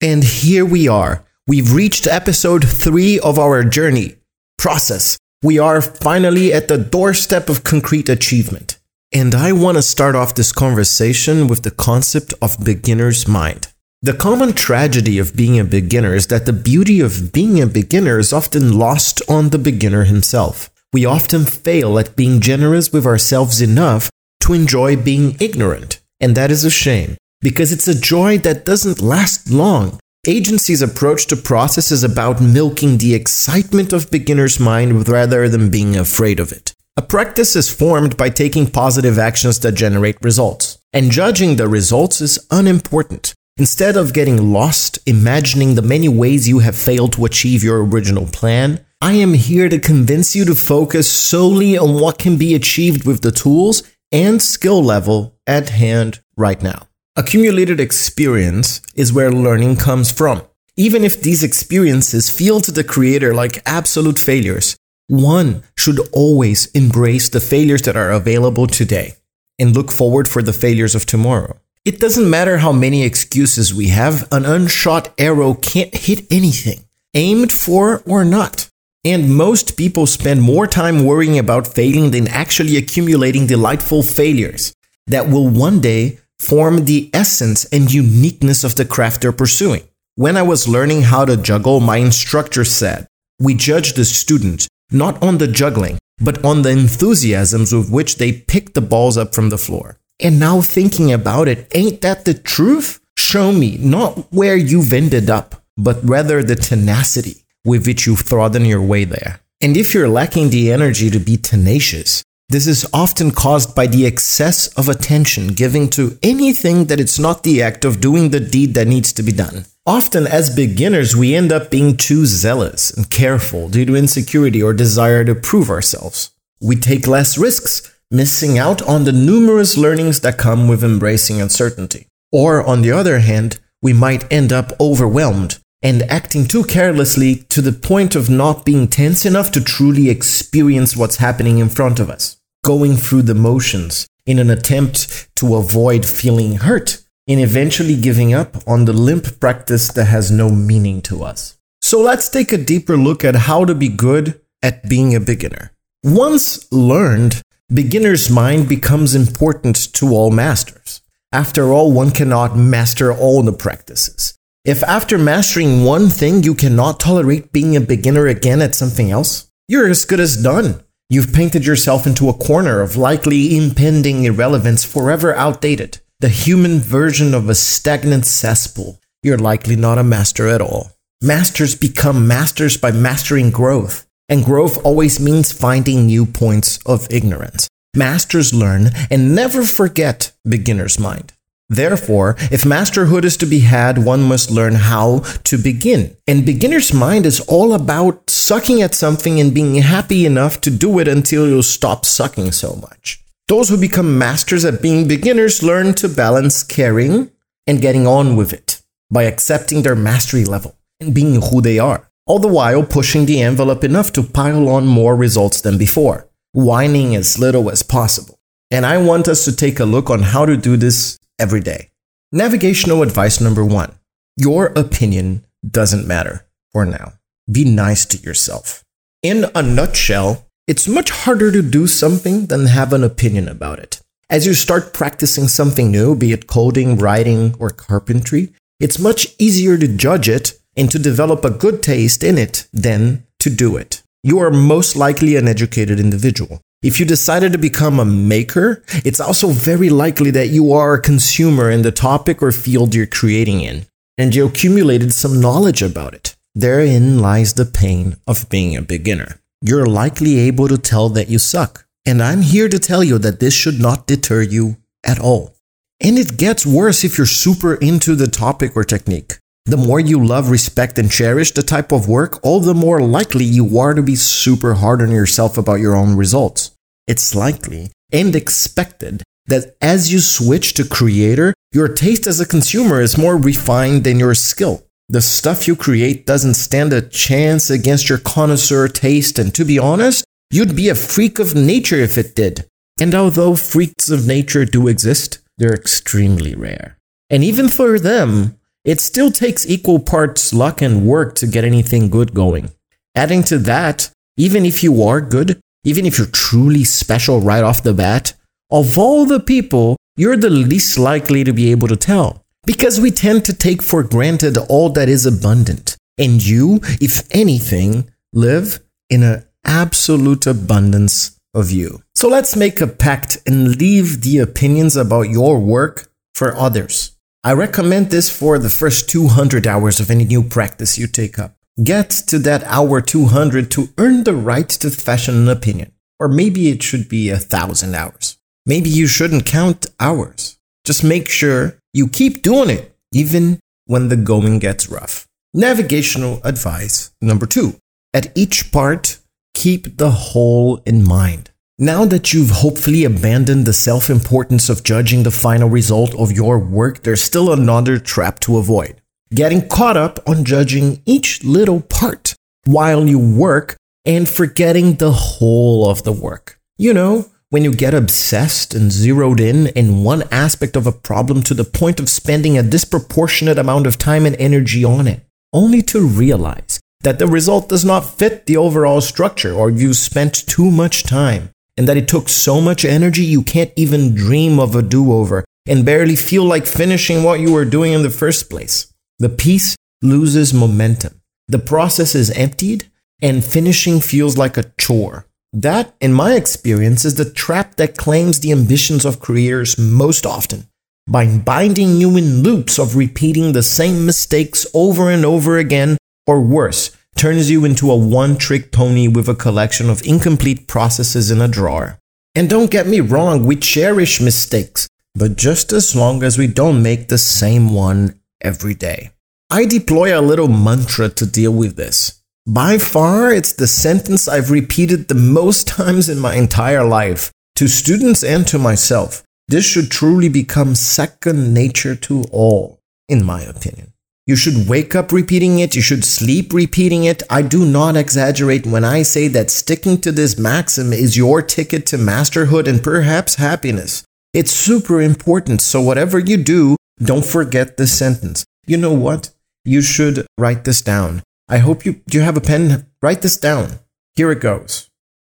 And here we are. We've reached episode three of our journey. Process. We are finally at the doorstep of concrete achievement. And I want to start off this conversation with the concept of beginner's mind. The common tragedy of being a beginner is that the beauty of being a beginner is often lost on the beginner himself. We often fail at being generous with ourselves enough to enjoy being ignorant. And that is a shame because it's a joy that doesn't last long. Agency's approach to process is about milking the excitement of beginner's mind rather than being afraid of it. A practice is formed by taking positive actions that generate results, and judging the results is unimportant. Instead of getting lost imagining the many ways you have failed to achieve your original plan, I am here to convince you to focus solely on what can be achieved with the tools and skill level at hand right now. Accumulated experience is where learning comes from. Even if these experiences feel to the creator like absolute failures, one should always embrace the failures that are available today and look forward for the failures of tomorrow. It doesn't matter how many excuses we have, an unshot arrow can't hit anything, aimed for or not. And most people spend more time worrying about failing than actually accumulating delightful failures that will one day form the essence and uniqueness of the craft they're pursuing. When I was learning how to juggle, my instructor said, We judge the student not on the juggling, but on the enthusiasms with which they pick the balls up from the floor. And now thinking about it, ain't that the truth? Show me not where you've ended up, but rather the tenacity with which you've trodden your way there. And if you're lacking the energy to be tenacious, this is often caused by the excess of attention given to anything that it's not the act of doing the deed that needs to be done. Often, as beginners, we end up being too zealous and careful due to insecurity or desire to prove ourselves. We take less risks, missing out on the numerous learnings that come with embracing uncertainty. Or, on the other hand, we might end up overwhelmed and acting too carelessly to the point of not being tense enough to truly experience what's happening in front of us going through the motions in an attempt to avoid feeling hurt in eventually giving up on the limp practice that has no meaning to us. So let's take a deeper look at how to be good at being a beginner. Once learned, beginner's mind becomes important to all masters. After all, one cannot master all the practices. If after mastering one thing you cannot tolerate being a beginner again at something else, you're as good as done. You've painted yourself into a corner of likely impending irrelevance forever outdated, the human version of a stagnant cesspool. You're likely not a master at all. Masters become masters by mastering growth, and growth always means finding new points of ignorance. Masters learn and never forget beginner's mind. Therefore, if masterhood is to be had, one must learn how to begin. And beginner's mind is all about sucking at something and being happy enough to do it until you stop sucking so much. Those who become masters at being beginners learn to balance caring and getting on with it by accepting their mastery level and being who they are, all the while pushing the envelope enough to pile on more results than before, whining as little as possible. And I want us to take a look on how to do this every day. Navigational advice number one Your opinion doesn't matter for now. Be nice to yourself. In a nutshell, it's much harder to do something than have an opinion about it. As you start practicing something new, be it coding, writing, or carpentry, it's much easier to judge it and to develop a good taste in it than to do it. You are most likely an educated individual. If you decided to become a maker, it's also very likely that you are a consumer in the topic or field you're creating in, and you accumulated some knowledge about it. Therein lies the pain of being a beginner. You're likely able to tell that you suck, and I'm here to tell you that this should not deter you at all. And it gets worse if you're super into the topic or technique. The more you love, respect, and cherish the type of work, all the more likely you are to be super hard on yourself about your own results. It's likely and expected that as you switch to creator, your taste as a consumer is more refined than your skill. The stuff you create doesn't stand a chance against your connoisseur taste, and to be honest, you'd be a freak of nature if it did. And although freaks of nature do exist, they're extremely rare. And even for them, it still takes equal parts luck and work to get anything good going. Adding to that, even if you are good, even if you're truly special right off the bat, of all the people, you're the least likely to be able to tell. Because we tend to take for granted all that is abundant. And you, if anything, live in an absolute abundance of you. So let's make a pact and leave the opinions about your work for others. I recommend this for the first 200 hours of any new practice you take up. Get to that hour 200 to earn the right to fashion an opinion. Or maybe it should be a thousand hours. Maybe you shouldn't count hours. Just make sure you keep doing it, even when the going gets rough. Navigational advice number two. At each part, keep the whole in mind. Now that you've hopefully abandoned the self importance of judging the final result of your work, there's still another trap to avoid. Getting caught up on judging each little part while you work and forgetting the whole of the work. You know, when you get obsessed and zeroed in in one aspect of a problem to the point of spending a disproportionate amount of time and energy on it, only to realize that the result does not fit the overall structure or you spent too much time and that it took so much energy you can't even dream of a do over and barely feel like finishing what you were doing in the first place. The piece loses momentum. The process is emptied and finishing feels like a chore. That, in my experience, is the trap that claims the ambitions of creators most often. By binding you in loops of repeating the same mistakes over and over again, or worse, turns you into a one trick pony with a collection of incomplete processes in a drawer. And don't get me wrong, we cherish mistakes, but just as long as we don't make the same one every day. I deploy a little mantra to deal with this. By far, it's the sentence I've repeated the most times in my entire life, to students and to myself. This should truly become second nature to all, in my opinion. You should wake up repeating it, you should sleep repeating it. I do not exaggerate when I say that sticking to this maxim is your ticket to masterhood and perhaps happiness. It's super important, so whatever you do, don't forget this sentence. You know what? You should write this down. I hope you do you have a pen? Write this down. Here it goes.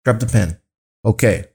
Grab the pen. Okay.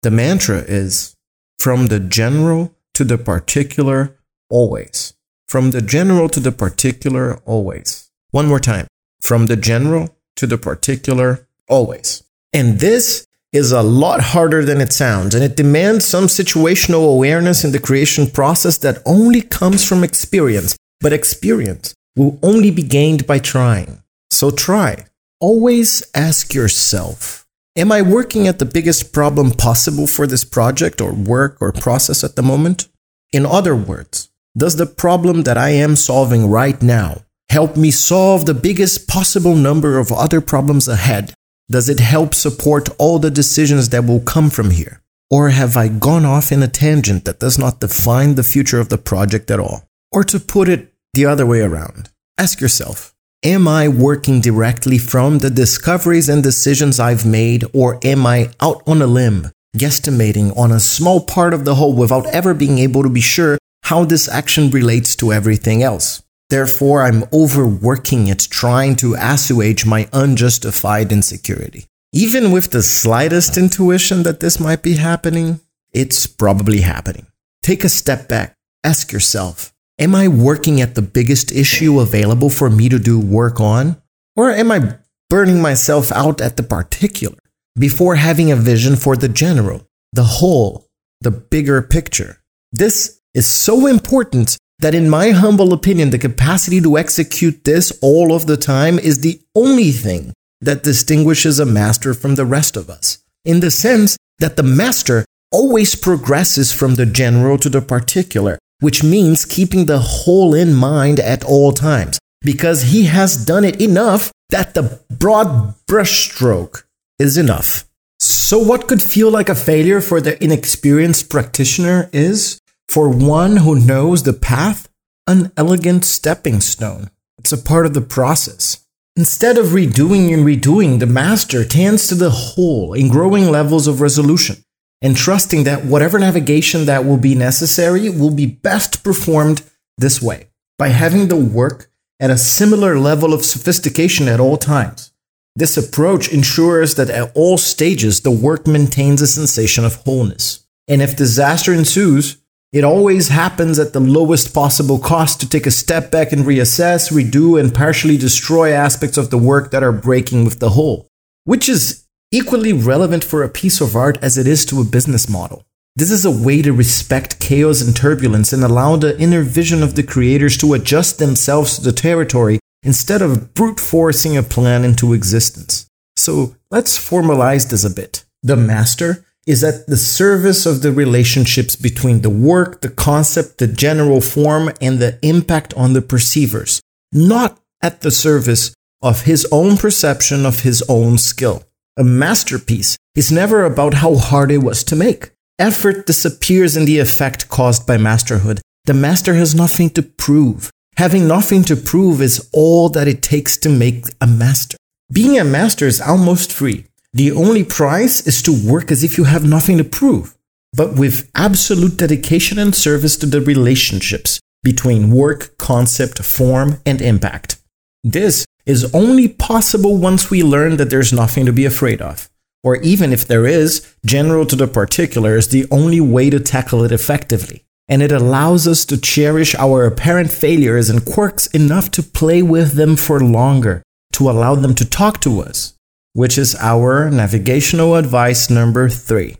The mantra is from the general to the particular always. From the general to the particular always. One more time. From the general to the particular always. And this is a lot harder than it sounds, and it demands some situational awareness in the creation process that only comes from experience. But experience will only be gained by trying. So try. Always ask yourself Am I working at the biggest problem possible for this project or work or process at the moment? In other words, does the problem that I am solving right now help me solve the biggest possible number of other problems ahead? Does it help support all the decisions that will come from here? Or have I gone off in a tangent that does not define the future of the project at all? Or to put it the other way around, ask yourself Am I working directly from the discoveries and decisions I've made, or am I out on a limb, guesstimating on a small part of the whole without ever being able to be sure how this action relates to everything else? Therefore, I'm overworking it, trying to assuage my unjustified insecurity. Even with the slightest intuition that this might be happening, it's probably happening. Take a step back. Ask yourself Am I working at the biggest issue available for me to do work on? Or am I burning myself out at the particular before having a vision for the general, the whole, the bigger picture? This is so important that, in my humble opinion, the capacity to execute this all of the time is the only thing that distinguishes a master from the rest of us, in the sense that the master always progresses from the general to the particular which means keeping the whole in mind at all times, because he has done it enough that the broad brushstroke is enough. So, what could feel like a failure for the inexperienced practitioner is, for one who knows the path, an elegant stepping stone. It's a part of the process. Instead of redoing and redoing, the master tends to the whole in growing levels of resolution and trusting that whatever navigation that will be necessary will be best performed this way. by having the work at a similar level of sophistication at all times. This approach ensures that at all stages the work maintains a sensation of wholeness. And if disaster ensues, it always happens at the lowest possible cost to take a step back and reassess, redo, and partially destroy aspects of the work that are breaking with the whole, which is equally relevant for a piece of art as it is to a business model. This is a way to respect chaos and turbulence and allow the inner vision of the creators to adjust themselves to the territory instead of brute forcing a plan into existence. So let's formalize this a bit. The master is at the service of the relationships between the work, the concept, the general form, and the impact on the perceivers, not at the service of his own perception of his own skill. A masterpiece is never about how hard it was to make. Effort disappears in the effect caused by masterhood. The master has nothing to prove. Having nothing to prove is all that it takes to make a master. Being a master is almost free. The only price is to work as if you have nothing to prove, but with absolute dedication and service to the relationships between work, concept, form, and impact. This is only possible once we learn that there's nothing to be afraid of. Or even if there is, general to the particular is the only way to tackle it effectively. And it allows us to cherish our apparent failures and quirks enough to play with them for longer, to allow them to talk to us, which is our navigational advice number three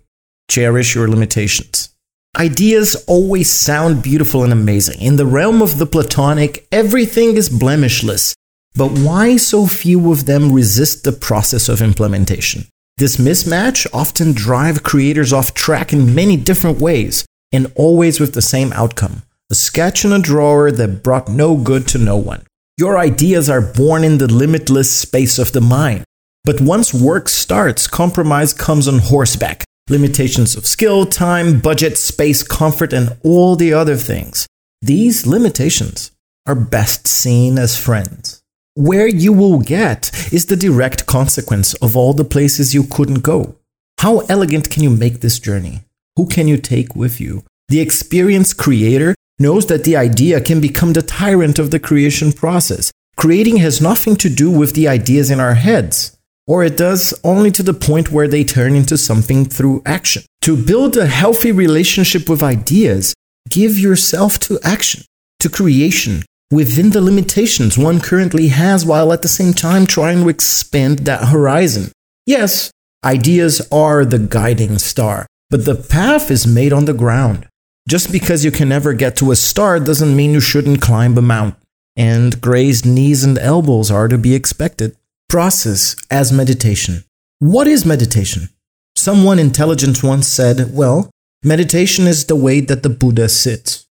cherish your limitations. Ideas always sound beautiful and amazing. In the realm of the Platonic, everything is blemishless, but why so few of them resist the process of implementation? This mismatch often drive creators off track in many different ways, and always with the same outcome. A sketch in a drawer that brought no good to no one. Your ideas are born in the limitless space of the mind. But once work starts, compromise comes on horseback. Limitations of skill, time, budget, space, comfort, and all the other things. These limitations are best seen as friends. Where you will get is the direct consequence of all the places you couldn't go. How elegant can you make this journey? Who can you take with you? The experienced creator knows that the idea can become the tyrant of the creation process. Creating has nothing to do with the ideas in our heads, or it does only to the point where they turn into something through action. To build a healthy relationship with ideas, give yourself to action, to creation, within the limitations one currently has while at the same time trying to expand that horizon. Yes, ideas are the guiding star, but the path is made on the ground. Just because you can never get to a star doesn't mean you shouldn't climb a mountain. And grazed knees and elbows are to be expected. Process as meditation. What is meditation? Someone intelligent once said, well, meditation is the way that the Buddha sits.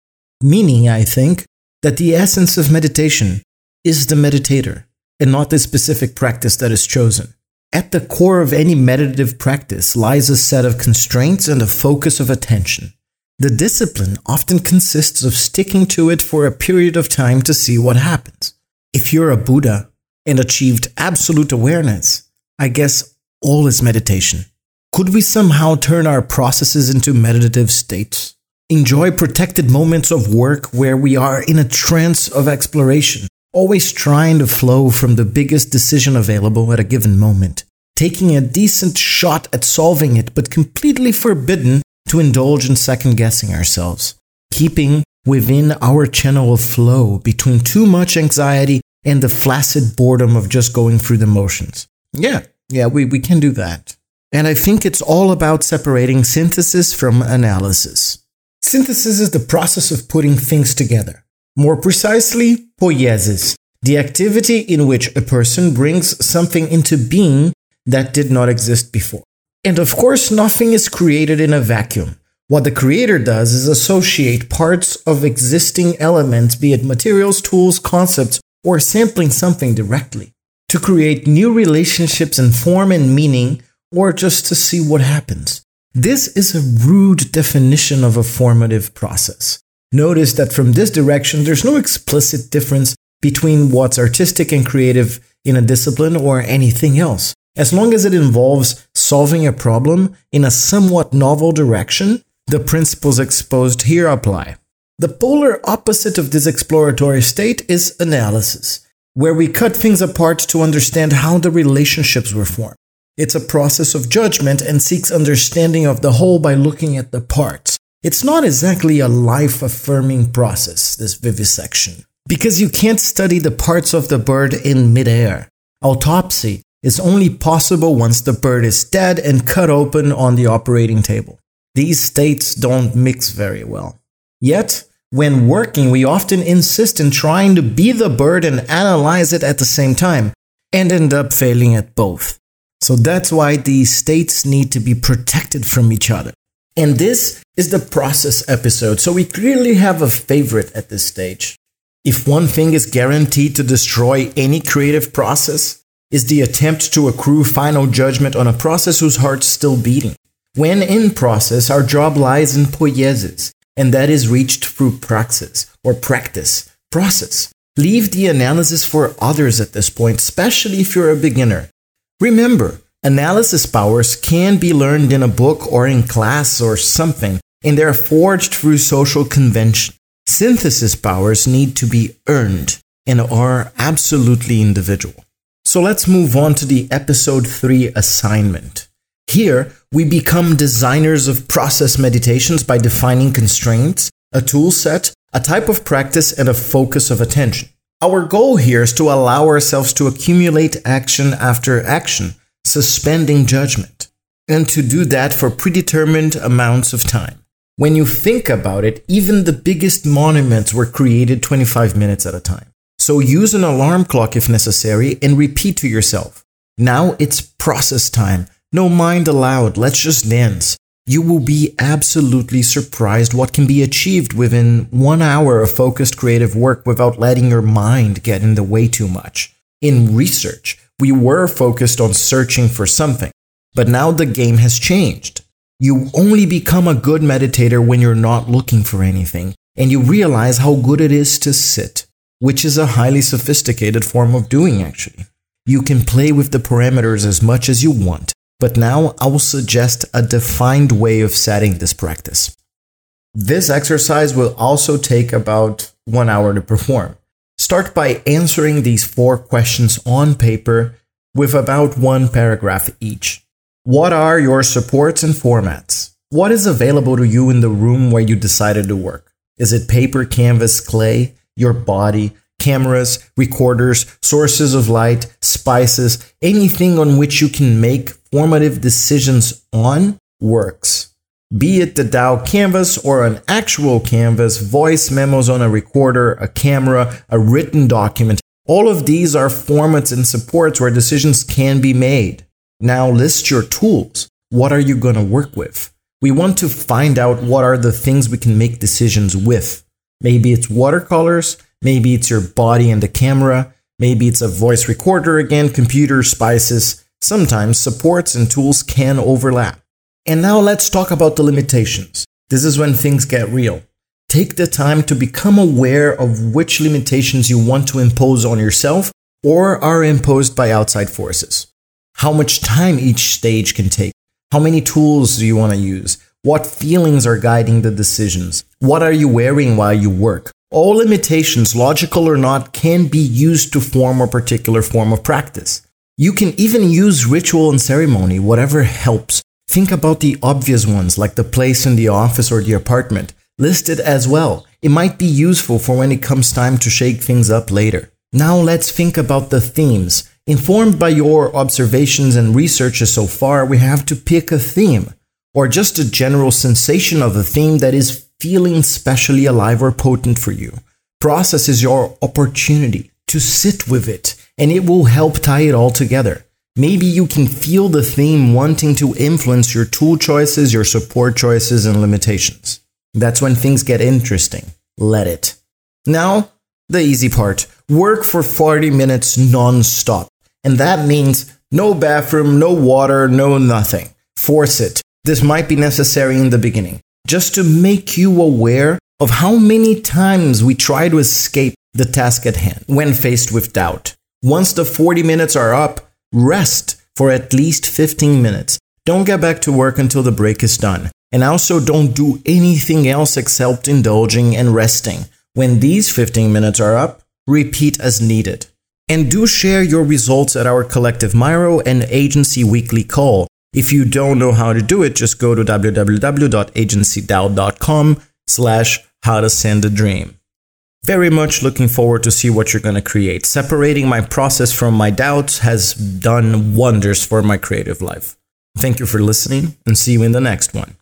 Meaning, I think, that the essence of meditation is the meditator and not the specific practice that is chosen. At the core of any meditative practice lies a set of constraints and a focus of attention. The discipline often consists of sticking to it for a period of time to see what happens. If you're a Buddha and achieved absolute awareness, I guess all is meditation. Could we somehow turn our processes into meditative states? enjoy protected moments of work where we are in a trance of exploration, always trying to flow from the biggest decision available at a given moment, taking a decent shot at solving it, but completely forbidden to indulge in second guessing ourselves, keeping within our channel of flow between too much anxiety and the flaccid boredom of just going through the motions. Yeah, yeah, we, we can do that. And I think it's all about separating synthesis from analysis. Synthesis is the process of putting things together. More precisely, poiesis, the activity in which a person brings something into being that did not exist before. And of course, nothing is created in a vacuum. What the creator does is associate parts of existing elements, be it materials, tools, concepts, or sampling something directly, to create new relationships in form and meaning, or just to see what happens. This is a rude definition of a formative process. Notice that from this direction, there's no explicit difference between what's artistic and creative in a discipline or anything else. As long as it involves solving a problem in a somewhat novel direction, the principles exposed here apply. The polar opposite of this exploratory state is analysis, where we cut things apart to understand how the relationships were formed. It's a process of judgment and seeks understanding of the whole by looking at the parts. It's not exactly a life affirming process, this vivisection, because you can't study the parts of the bird in midair. Autopsy is only possible once the bird is dead and cut open on the operating table. These states don't mix very well. Yet, when working, we often insist in trying to be the bird and analyze it at the same time, and end up failing at both. So that's why these states need to be protected from each other. And this is the process episode, so we clearly have a favorite at this stage. If one thing is guaranteed to destroy any creative process, is the attempt to accrue final judgment on a process whose heart's still beating. When in process, our job lies in poiesis, and that is reached through praxis or practice, process. Leave the analysis for others at this point, especially if you're a beginner. Remember, analysis powers can be learned in a book or in class or something, and they're forged through social convention. Synthesis powers need to be earned and are absolutely individual. So let's move on to the episode 3 assignment. Here, we become designers of process meditations by defining constraints, a tool set, a type of practice, and a focus of attention. Our goal here is to allow ourselves to accumulate action after action, suspending judgment, and to do that for predetermined amounts of time. When you think about it, even the biggest monuments were created 25 minutes at a time. So use an alarm clock if necessary and repeat to yourself. Now it's process time. No mind allowed. Let's just dance. You will be absolutely surprised what can be achieved within one hour of focused creative work without letting your mind get in the way too much. In research, we were focused on searching for something, but now the game has changed. You only become a good meditator when you're not looking for anything, and you realize how good it is to sit, which is a highly sophisticated form of doing, actually. You can play with the parameters as much as you want, but now I will suggest a defined way of setting this practice. This exercise will also take about one hour to perform. Start by answering these four questions on paper with about one paragraph each. What are your supports and formats? What is available to you in the room where you decided to work? Is it paper, canvas, clay, your body, cameras, recorders, sources of light, spices, anything on which you can make formative decisions on works? Be it the DAO canvas or an actual canvas, voice memos on a recorder, a camera, a written document, all of these are formats and supports where decisions can be made. Now list your tools. What are you going to work with? We want to find out what are the things we can make decisions with. Maybe it's watercolors, maybe it's your body and the camera, maybe it's a voice recorder again, computer, spices. Sometimes supports and tools can overlap. And now let's talk about the limitations. This is when things get real. Take the time to become aware of which limitations you want to impose on yourself or are imposed by outside forces how much time each stage can take, how many tools do you want to use, what feelings are guiding the decisions, what are you wearing while you work. All limitations, logical or not, can be used to form a particular form of practice. You can even use ritual and ceremony, whatever helps. Think about the obvious ones, like the place in the office or the apartment. List it as well. It might be useful for when it comes time to shake things up later. Now let's think about the themes. Informed by your observations and researches so far, we have to pick a theme, or just a general sensation of a theme that is feeling specially alive or potent for you. Process is your opportunity to sit with it, and it will help tie it all together. Maybe you can feel the theme wanting to influence your tool choices, your support choices, and limitations. That's when things get interesting. Let it. Now, the easy part work for 40 minutes non stop. And that means no bathroom, no water, no nothing. Force it. This might be necessary in the beginning, just to make you aware of how many times we try to escape the task at hand when faced with doubt. Once the 40 minutes are up, rest for at least 15 minutes. Don't get back to work until the break is done. And also don't do anything else except indulging and resting. When these 15 minutes are up, repeat as needed. And do share your results at our Collective Miro and Agency Weekly Call. If you don't know how to do it, just go to www.agencydao.com slash how to send a dream. Very much looking forward to see what you're going to create. Separating my process from my doubts has done wonders for my creative life. Thank you for listening and see you in the next one.